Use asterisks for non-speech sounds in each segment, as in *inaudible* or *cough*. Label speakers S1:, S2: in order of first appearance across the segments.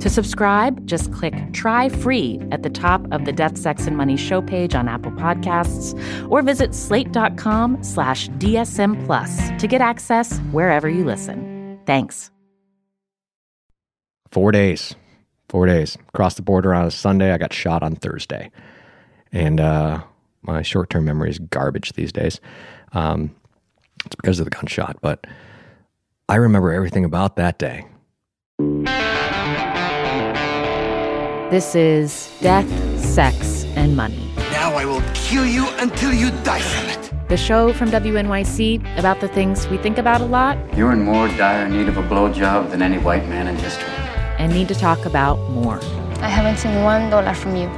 S1: To subscribe, just click Try Free at the top of the Death, Sex, and Money show page on Apple Podcasts or visit slate.com slash DSM Plus to get access wherever you listen. Thanks.
S2: Four days. Four days. Crossed the border on a Sunday. I got shot on Thursday. And uh, my short term memory is garbage these days. Um, it's because of the gunshot, but I remember everything about that day.
S1: This is Death, Sex, and Money.
S3: Now I will kill you until you die from it.
S1: The show from WNYC about the things we think about a lot
S4: You're in more dire need of a blowjob than any white man in history.
S1: and need to talk about more.
S5: I haven't seen one dollar from you.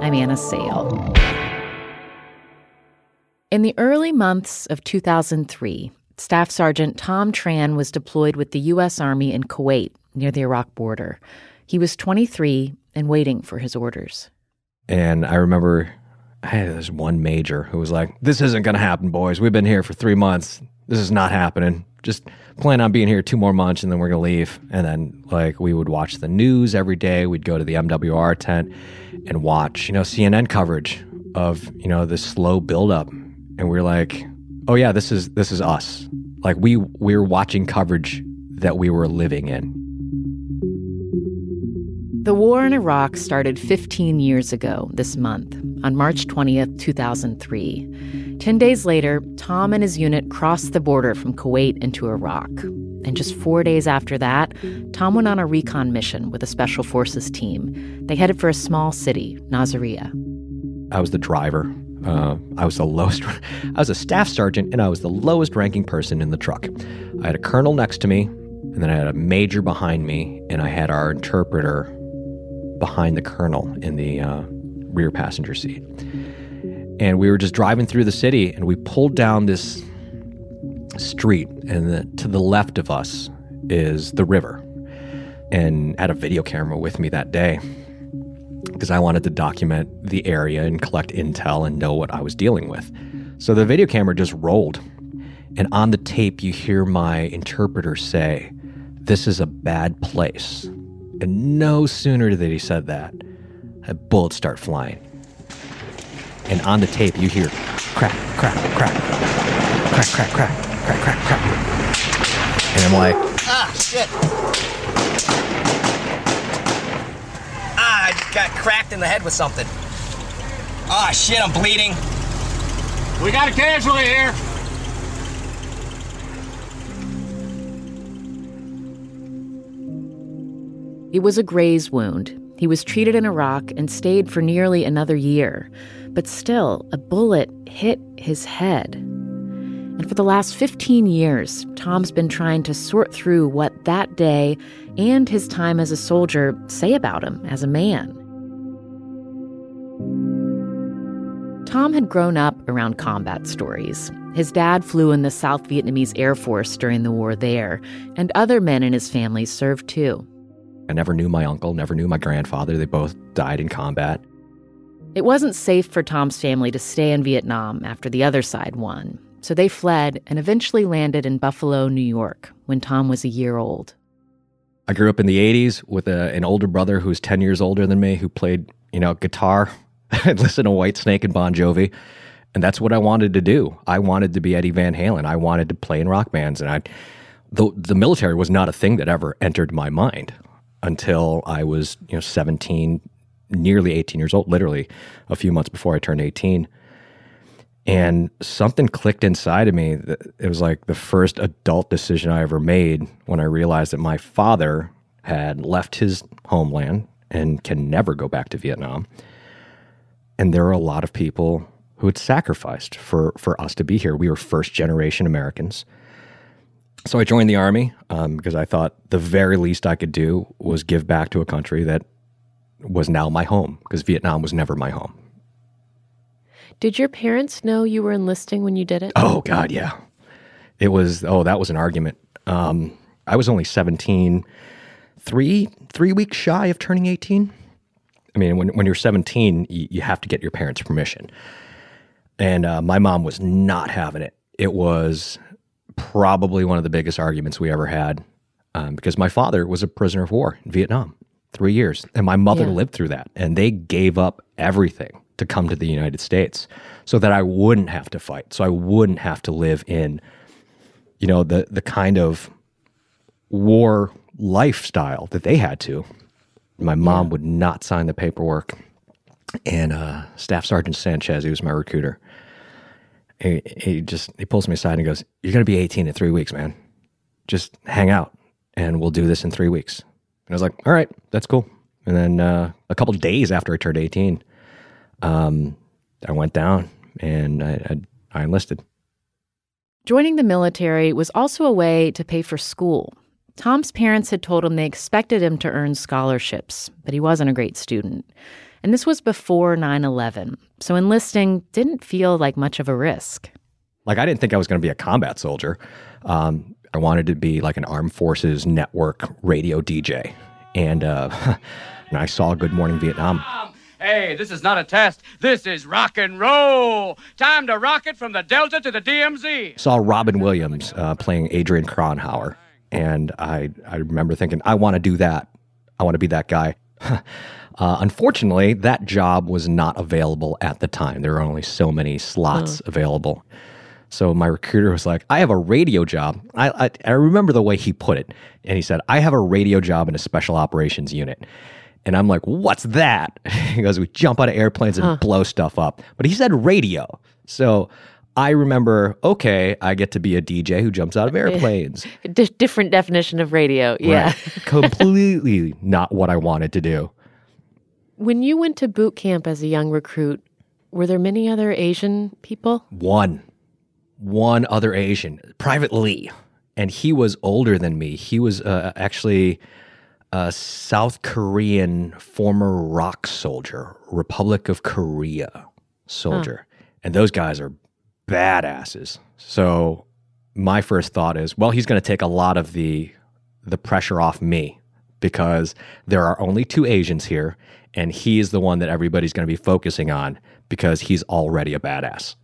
S1: I'm Anna Sale. In the early months of 2003, Staff Sergeant Thom Tran was deployed with the U.S. Army in Kuwait near the Iraq border. He was 23 and waiting for his orders.
S2: And I remember I had this one major who was like, This isn't going to happen, boys. We've been here for three months. This is not happening. Just plan on being here two more months and then we're going to leave. And then, like, we would watch the news every day. We'd go to the MWR tent and watch, you know, CNN coverage of, you know, this slow buildup. And we're like, Oh, yeah, this is, this is us. Like, we, we were watching coverage that we were living in.
S1: The war in Iraq started 15 years ago this month, on March 20th, 2003. Ten days later, Thom and his unit crossed the border from Kuwait into Iraq. And just four days after that, Thom went on a recon mission with a special forces team. They headed for a small city, Nasiriyah.
S2: I was the driver. Uh, I was the lowest. *laughs* I was a staff sergeant, and I was the lowest ranking person in the truck. I had a colonel next to me, and then I had a major behind me, and I had our interpreter behind the colonel in the uh, rear passenger seat. And we were just driving through the city, and we pulled down this street, and the, to the left of us is the river. And I had a video camera with me that day because I wanted to document the area and collect intel and know what I was dealing with. So the video camera just rolled. And on the tape, you hear my interpreter say, This is a bad place. And no sooner did he said that, a bullets start flying. And on the tape, you hear crack, crack, crack, crack, crack, crack, crack, crack, crack. And I'm like,
S3: Ah, shit. Ah, I just got cracked in the head with something. Ah, shit, I'm bleeding.
S6: We got a casualty here.
S1: It was a graze wound. He was treated in Iraq and stayed for nearly another year. But still, a bullet hit his head. And for the last 15 years, Thom's been trying to sort through what that day and his time as a soldier say about him as a man. Thom had grown up around combat stories. His dad flew in the South Vietnamese Air Force during the war there, and other men in his family served too.
S2: I never knew my uncle, never knew my grandfather. They both died in combat.
S1: It wasn't safe for Thom's family to stay in Vietnam after the other side won, so they fled and eventually landed in Buffalo, New York, when Thom was a year old.
S2: I grew up in the 80s with a, an older brother who was 10 years older than me who played, you know, guitar *laughs* and listened to Whitesnake and Bon Jovi. And that's what I wanted to do. I wanted to be Eddie Van Halen. I wanted to play in rock bands. And I, the, the military was not a thing that ever entered my mind until I was, you know, 17, nearly 18 years old, literally a few months before I turned 18. And something clicked inside of me. It was like the first adult decision I ever made when I realized that my father had left his homeland and can never go back to Vietnam. And there are a lot of people who had sacrificed for, for us to be here. We were first generation Americans. So I joined the army um, because I thought the very least I could do was give back to a country that was now my home because Vietnam was never my home.
S7: Did your parents know you were enlisting when you did it?
S2: Oh, God, yeah. It was, oh, that was an argument. Um, I was only 17, three, three weeks shy of turning 18. I mean, when, when you're 17, you, you have to get your parents' permission. And uh, my mom was not having it. It was probably one of the biggest arguments we ever had um, because my father was a prisoner of war in Vietnam, three years. And my mother
S7: Yeah.
S2: lived through that. And they gave up everything to come to the United States so that I wouldn't have to fight, so I wouldn't have to live in, you know, the, the kind of war lifestyle that they had to. My mom would not sign the paperwork. And uh, Staff Sergeant Sanchez, he was my recruiter. He, he just he pulls me aside and goes, "You're going to be 18 in three weeks, man. Just hang out, and we'll do this in three weeks." And I was like, "All right, that's cool." And then uh, a couple days after I turned 18, um, I went down and I, I, I enlisted.
S1: Joining the military was also a way to pay for school. Thom's parents had told him they expected him to earn scholarships, but he wasn't a great student. And this was before 9 11, so enlisting didn't feel like much of a risk.
S2: Like I didn't think I was going to be a combat soldier. Um, I wanted to be like an armed forces network radio DJ, and uh, *laughs* and I saw Good Morning Vietnam.
S6: Hey, this is not a test. This is rock and roll. Time to rock it from the Delta to the DMZ.
S2: saw Robin Williams uh, playing Adrian Cronauer, and I I remember thinking I want to do that. I want to be that guy. *laughs* uh, unfortunately, that job was not available at the time. There were only so many slots available. So my recruiter was like, "I have a radio job." I, I I remember the way he put it, and he said, "I have a radio job in a special operations unit." And I'm like, "What's that?" *laughs* he goes, "We jump out of airplanes and blow stuff up." But he said radio, so I remember. Okay, I get to be a DJ who jumps out of *laughs* airplanes.
S7: D- different definition of radio. Yeah.
S2: Right. completely not what I wanted to do.
S7: When you went to boot camp as a young recruit, were there many other Asian people?
S2: One, one other Asian, Private Lee, and he was older than me. He was uh, actually a South Korean former ROK soldier, Republic of Korea soldier, and those guys are badasses. So my first thought is, well, he's going to take a lot of the the pressure off me because there are only two Asians here, and he's the one that everybody's going to be focusing on because he's already a badass.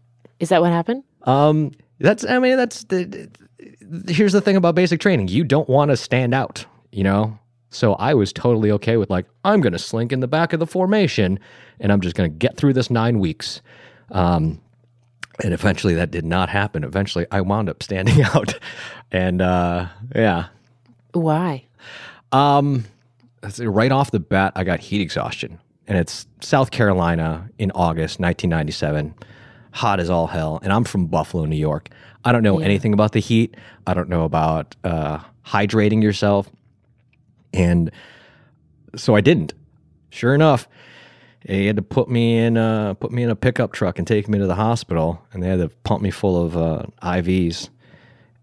S7: Is that what happened?
S2: Um, that's I mean that's the, the- here's the thing about basic training. You don't want to stand out, you know. So I was totally okay with like I'm going to slink in the back of the formation, and I'm just going to get through this nine weeks. Um, and eventually that did not happen. Eventually I wound up standing *laughs* out, and uh, yeah,
S7: Why?
S2: Um, right off the bat, I got heat exhaustion, and it's South Carolina in August 1997, hot as all hell, and I'm from Buffalo, New York. I don't know anything about the heat. I don't know about uh, hydrating yourself, and so I didn't. Sure enough, he had to put me in uh, put me in a pickup truck and take me to the hospital, and they had to pump me full of uh, IVs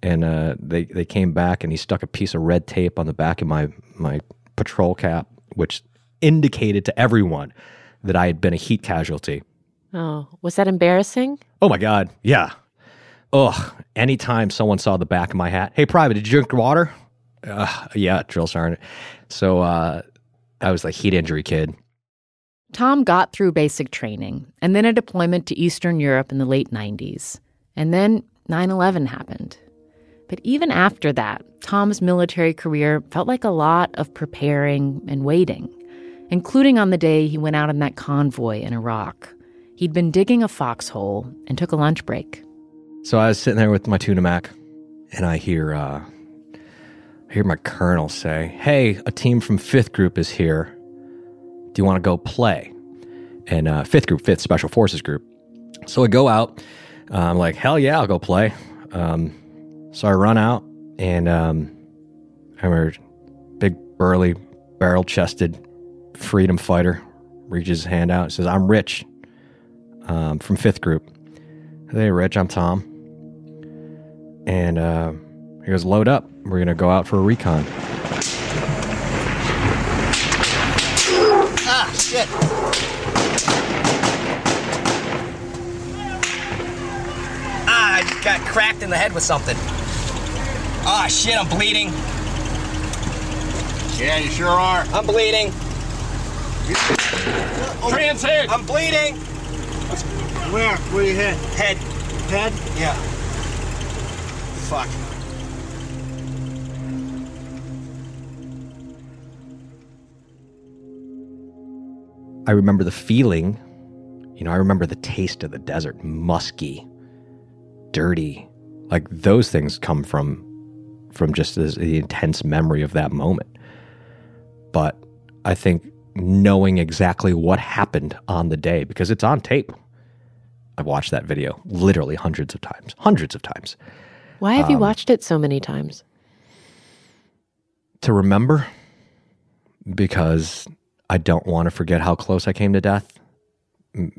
S2: and uh, they they came back and he stuck a piece of red tape on the back of my my patrol cap, which indicated to everyone that I had been a heat casualty.
S7: Oh, was that embarrassing?
S2: Oh my god, yeah. Ugh. Anytime someone saw the back of my hat, hey, private, did you drink water? Uh, yeah, drill sergeant. So uh, I was like heat injury kid.
S1: Thom got through basic training and then a deployment to Eastern Europe in the late 90s. And then 9 11 happened. But even after that, Thom's military career felt like a lot of preparing and waiting, including on the day he went out on that convoy in Iraq. He'd been digging a foxhole and took a lunch break.
S2: So I was sitting there with my tuna mac, and I hear uh, I hear my colonel say, "Hey, a team from Fifth Group is here Do you want to go play? And uh, fifth group, fifth special forces group. So I go out. Uh, I'm like, hell yeah, I'll go play. Um, so I run out, and um, I remember big, burly, barrel chested freedom fighter reaches his hand out and says, I'm Rich um, from fifth group. Hey, Rich, I'm Thom. And uh, he goes, Load up. We're going to go out for a recon.
S3: Ah, shit. Ah, I got cracked in the head with something. Ah, shit, I'm bleeding.
S8: Yeah, you sure are.
S3: I'm bleeding.
S8: Trans head.
S3: I'm bleeding.
S8: Where? Where you hit?
S3: Head.
S8: Head?
S3: Yeah. Fuck.
S2: I remember the feeling, you know, I remember the taste of the desert, musky, dirty. Like those things come from from just this, the intense memory of that moment. But I think knowing exactly what happened on the day because it's on tape. I've watched that video literally hundreds of times, hundreds of times.
S7: Why have you um, watched it so many times?
S2: To remember because I don't want to forget how close I came to death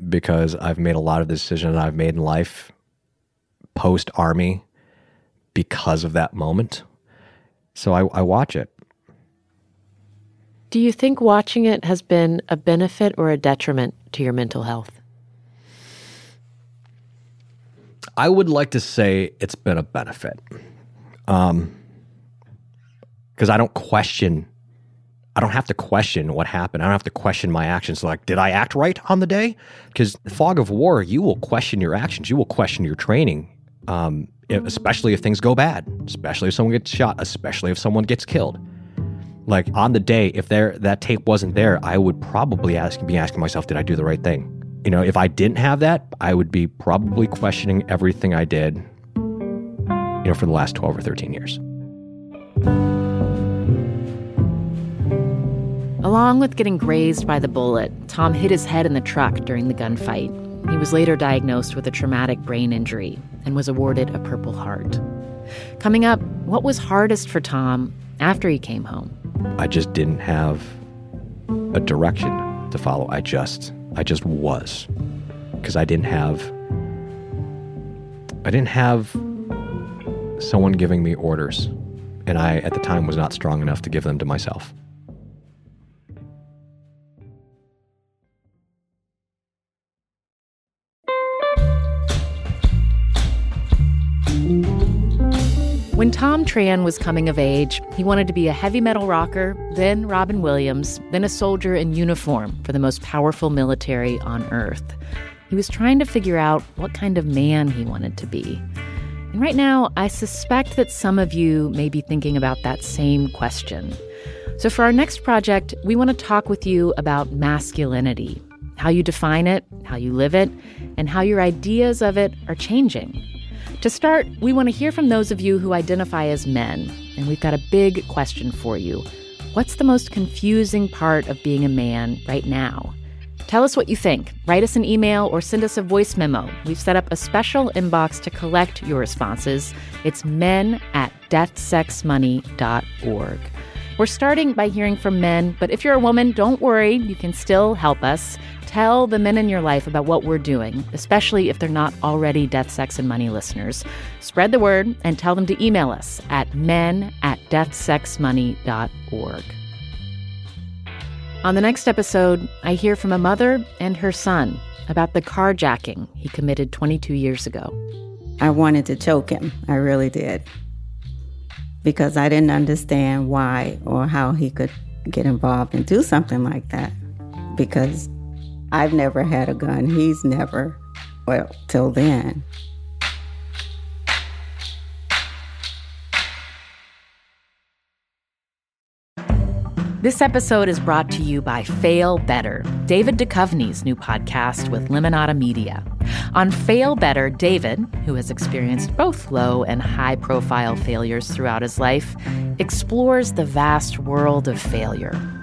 S2: because I've made a lot of the decisions I've made in life post army because of that moment. So I, I watch it.
S7: Do you think watching it has been a benefit or a detriment to your mental health?
S2: I would like to say it's been a benefit. Um, because I don't question, I don't have to question what happened. I don't have to question my actions. Like, did I act right on the day? Because fog of war, you will question your actions. You will question your training, um, especially if things go bad, especially if someone gets shot, especially if someone gets killed. Like on the day, if there that tape wasn't there, I would probably ask, be asking myself, did I do the right thing? You know, if I didn't have that, I would be probably questioning everything I did, you know, for the last 12 or 13 years.
S1: Along with getting grazed by the bullet, Thom hit his head in the truck during the gunfight. He was later diagnosed with a traumatic brain injury and was awarded a Purple Heart. Coming up, what was hardest for Thom after he came home?
S2: I just didn't have a direction to follow. I just, I just was, because I didn't have, I didn't have someone giving me orders, and I at the time was not strong enough to give them to myself.
S1: Thom Tran was coming of age, he wanted to be a heavy metal rocker, then Robin Williams, then a soldier in uniform for the most powerful military on earth. He was trying to figure out what kind of man he wanted to be. And right now, I suspect that some of you may be thinking about that same question. So, for our next project, we want to talk with you about masculinity how you define it, how you live it, and how your ideas of it are changing. To start, we want to hear from those of you who identify as men, and we've got a big question for you. What's the most confusing part of being a man right now? Tell us what you think. Write us an email or send us a voice memo. We've set up a special inbox to collect your responses. It's men at deathsexmoney.org. We're starting by hearing from men, but if you're a woman, don't worry, you can still help us. Tell the men in your life about what we're doing, especially if they're not already Death, Sex, and Money listeners. Spread the word and tell them to email us at men at deathsexmoney.org. On the next episode, I hear from a mother and her son about the carjacking he committed 22 years ago.
S9: I wanted to choke him. I really did. Because I didn't understand why or how he could get involved and do something like that. Because I've never had a gun. He's never, well, till then.
S1: This episode is brought to you by Fail Better, David Duchovny's new podcast with Lemonada Media. On Fail Better, David, who has experienced both low and high profile failures throughout his life, explores the vast world of failure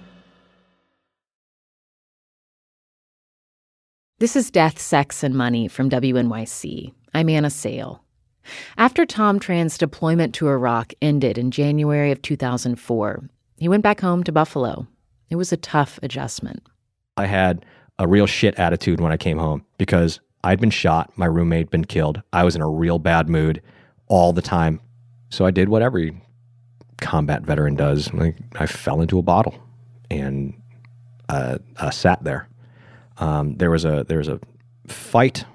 S1: This is Death, Sex, and Money from WNYC. I'm Anna Sale. After Thom Tran's deployment to Iraq ended in January of 2004, he went back home to Buffalo. It was a tough adjustment.
S2: I had a real shit attitude when I came home because I'd been shot, my roommate had been killed. I was in a real bad mood all the time. So I did what every combat veteran does. Like I fell into a bottle and uh, uh, sat there. Um, there was a there was a fight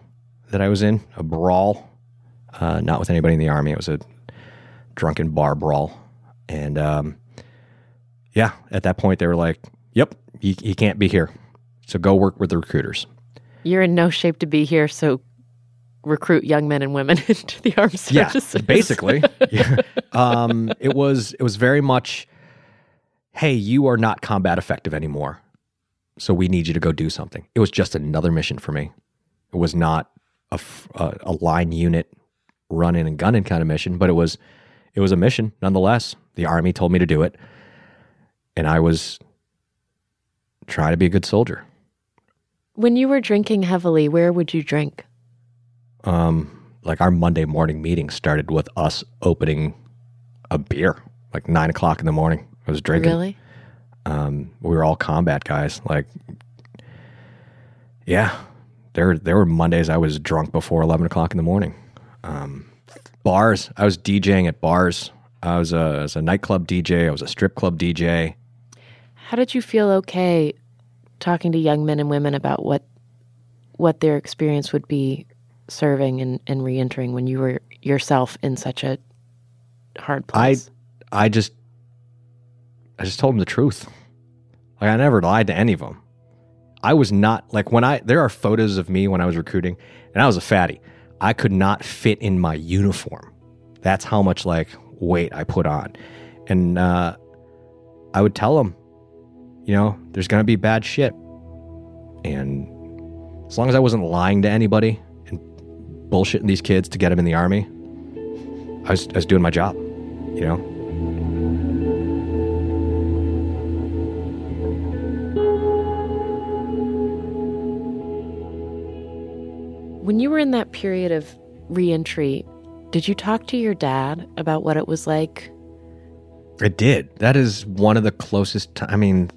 S2: that I was in, a brawl, uh, not with anybody in the army. It was a drunken bar brawl, and um, yeah, at that point they were like, "Yep, you, you can't be here, so go work with the recruiters."
S7: You're in no shape to be here, so recruit young men and women *laughs* into the armed services.
S2: Yeah, basically. *laughs* yeah. Um, it was it was very much, hey, you are not combat effective anymore, so we need you to go do something. It was just another mission for me. It was not a, a, a line unit running and gunning kind of mission, but it was it was a mission nonetheless. The army told me to do it, and I was trying to be a good soldier.
S7: When you were drinking heavily, where would you drink?
S2: um, like our Monday morning meeting started with us opening a beer, like nine o'clock in the morning. I was drinking.
S7: Really?
S2: Um, we were all combat guys. Like, yeah, there there were Mondays I was drunk before eleven o'clock in the morning. Um, bars. I was DJing at bars. I was a, I was a nightclub DJ. I was a strip club DJ.
S7: How did you feel okay talking to young men and women about what what their experience would be serving and, and reentering when you were yourself in such a hard place?
S2: I I just I just told them the truth. Like I never lied to any of them. I was not like when I there are photos of me when I was recruiting and I was a fatty. I could not fit in my uniform. That's how much like weight I put on. And uh I would tell them, you know, there's going to be bad shit. And as long as I wasn't lying to anybody and bullshitting these kids to get them in the army, I was, I was doing my job, you know?
S7: You were in that period of reentry, did you talk to your dad about what it was like?
S2: I did. That is one of the closest. T- I mean,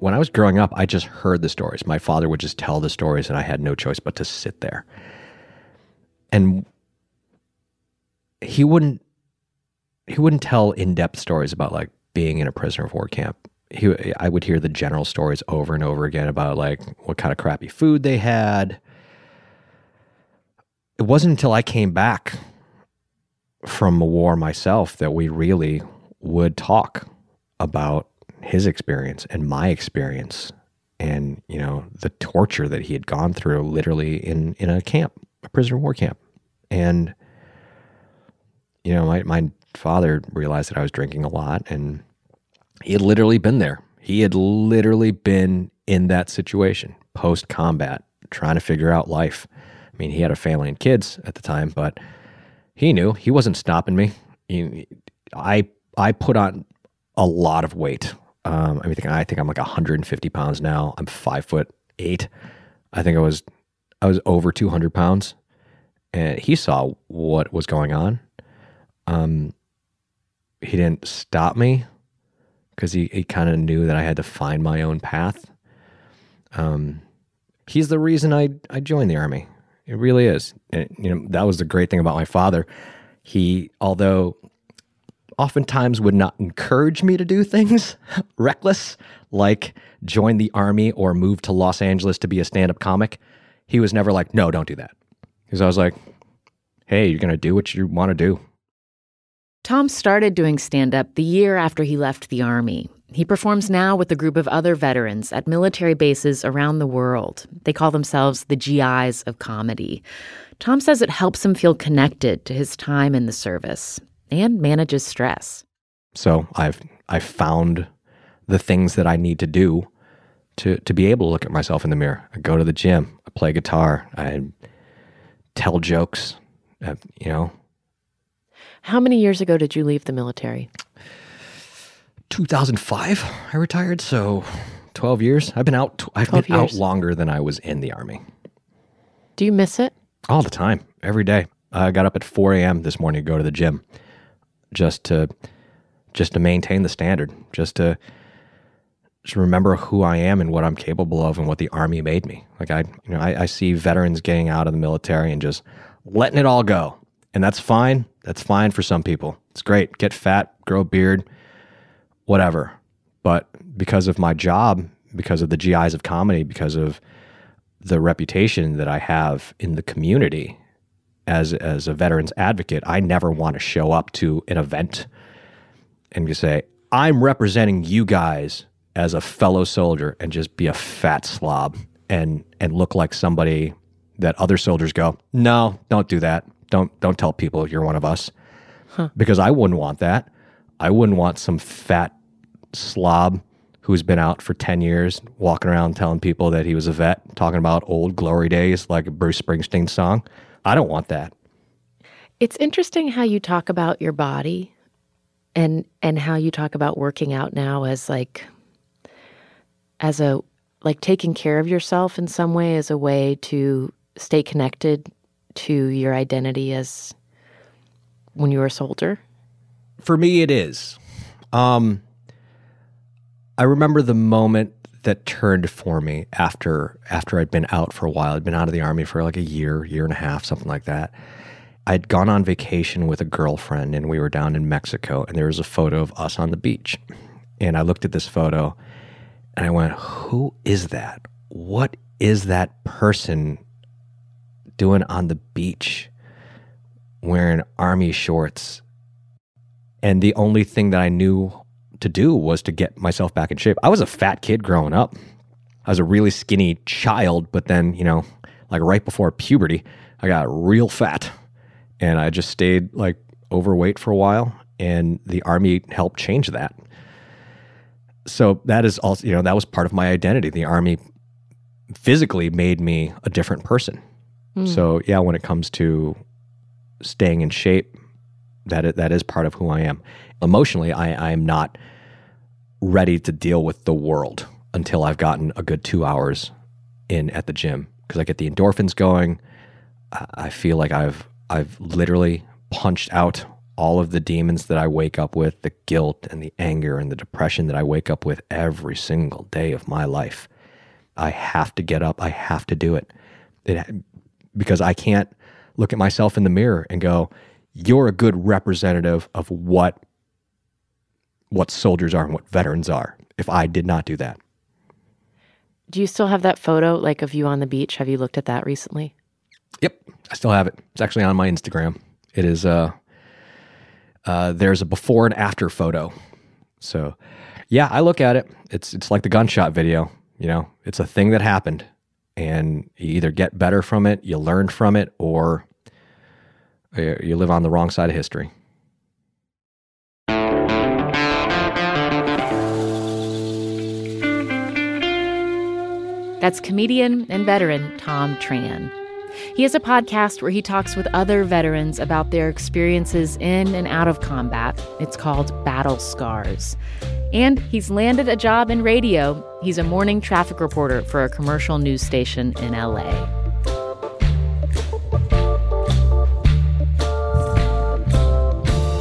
S2: when I was growing up, I just heard the stories. My father would just tell the stories, and I had no choice but to sit there. And he wouldn't. He wouldn't tell in-depth stories about like being in a prisoner of war camp. He, I would hear the general stories over and over again about like what kind of crappy food they had. It wasn't until I came back from the war myself that we really would talk about his experience and my experience and you know the torture that he had gone through literally in in a camp a prisoner of war camp. And you know my, my father realized that i was drinking a lot and he had literally been there. He had literally been in that situation post combat trying to figure out life i mean he had a family and kids at the time but he knew he wasn't stopping me he, i I put on a lot of weight. Um, I mean, I think I'm like 150 pounds now. I'm five foot eight. I think I was, I was over 200 pounds, and he saw what was going on. Um, he didn't stop me because he, he kind of knew that I had to find my own path. Um, he's the reason I I joined the army. It really is. And, you know, that was the great thing about my father. He, although oftentimes would not encourage me to do things *laughs* reckless, like join the army or move to Los Angeles to be a stand up comic. He was never like, no, don't do that. Because I was like, hey, you're going to do what you want to do.
S1: Thom started doing stand up the year after he left the Army. He performs now with a group of other veterans at military bases around the world. They call themselves the GIs of comedy. Thom says it helps him feel connected to his time in the service and manages stress.
S2: So I've I found the things that I need to do to to be able to look at myself in the mirror. I go to the gym, I play guitar, I tell jokes, uh, you know.
S7: How many years ago did you leave the military?
S2: 2005 I retired, so 12 years. I've been out I've been
S7: 12
S2: out longer than I was in the army.
S7: Do you miss it?
S2: All the time, every day. I got up at 4 a.m. this morning to go to the gym, just to just to maintain the standard, just to just remember who I am and what I'm capable of and what the army made me. Like I, you know, I, I see veterans getting out of the military and just letting it all go, and that's fine. That's fine for some people. It's great. Get fat, grow a beard, whatever. But because of my job, because of the GIs of comedy, because of the reputation that I have in the community as as a veterans advocate, I never want to show up to an event and just say, I'm representing you guys as a fellow soldier and just be a fat slob and and look like somebody that other soldiers go, No, don't do that. Don't don't tell people you're one of us. Because I wouldn't want that. I wouldn't want some fat slob who's been out for 10 years walking around telling people that he was a vet, talking about old glory days like a Bruce Springsteen song. I don't want that.
S7: It's interesting how you talk about your body and and how you talk about working out now as like as a like taking care of yourself in some way as a way to stay connected to your identity as when you were a soldier.
S2: For me, it is. Um, I remember the moment that turned for me after after I'd been out for a while. I'd been out of the army for like a year, year and a half, something like that. I'd gone on vacation with a girlfriend, and we were down in Mexico, and there was a photo of us on the beach. And I looked at this photo, and I went, "Who is that? What is that person doing on the beach, wearing army shorts?" And the only thing that I knew to do was to get myself back in shape. I was a fat kid growing up. I was a really skinny child, but then, you know, like right before puberty, I got real fat and I just stayed like overweight for a while and the army helped change that. So that is also, you know, that was part of my identity. The army physically made me a different person. Hmm. So, yeah, when it comes to staying in shape, that is, that is part of who I am. Emotionally, I, I am not ready to deal with the world until I've gotten a good two hours in at the gym because I get the endorphins going. I feel like I've I've literally punched out all of the demons that I wake up with, the guilt and the anger and the depression that I wake up with every single day of my life. I have to get up. I have to do it. it because I can't look at myself in the mirror and go, "You're a good representative of what what soldiers are and what veterans are." If I did not do that,
S7: Do you still have that photo like of you on the beach? Have you looked at that recently?
S2: Yep, I still have it. It's actually on my Instagram. It is uh uh there's a before and after photo. So, yeah, I look at it. It's it's like the gunshot video, you know. It's a thing that happened and you either get better from it, you learn from it or you you live on the wrong side of history.
S1: That's comedian and veteran Thom Tran. He has a podcast where he talks with other veterans about their experiences in and out of combat. It's called Battle Scars. And he's landed a job in radio. He's a morning traffic reporter for a commercial news station in LA.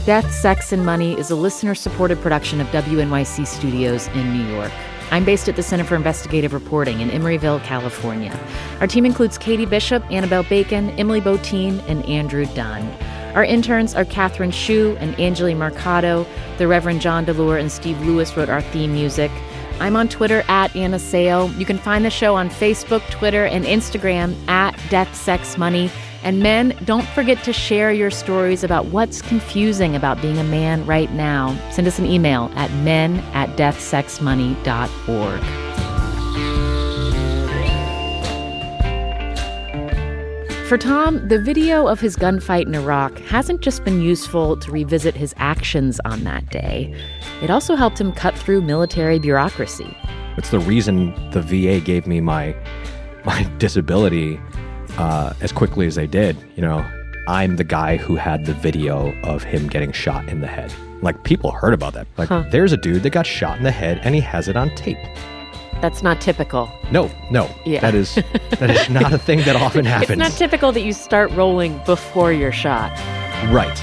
S1: Death, Sex, and Money is a listener supported production of WNYC Studios in New York. I'm based at the Center for Investigative Reporting in Emeryville, California. Our team includes Katie Bishop, Annabelle Bacon, Emily Botein, and Andrew Dunn. Our interns are Catherine Shu and Angeli Mercado. The Reverend John DeLore and Steve Lewis wrote our theme music. I'm on Twitter at Anna Sale. You can find the show on Facebook, Twitter, and Instagram at Death, Sex, Money. And men, don't forget to share your stories about what's confusing about being a man right now. Send us an email at men at deathsexmoney.org. For Thom, the video of his gunfight in Iraq hasn't just been useful to revisit his actions on that day, it also helped him cut through military bureaucracy.
S2: It's the reason the VA gave me my my disability uh, as quickly as they did. You know, I'm the guy who had the video of him getting shot in the head. Like people heard about that. Like
S7: Huh.
S2: there's a dude that got shot in the head and he has it on tape.
S7: That's not typical.
S2: No, no,
S7: Yeah.
S2: that is that is not a thing that often *laughs* happens.
S7: It's not typical that you start rolling before you're shot.
S2: right.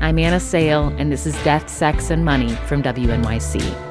S1: I'm Anna Sale, and this is Death, Sex, and Money from WNYC.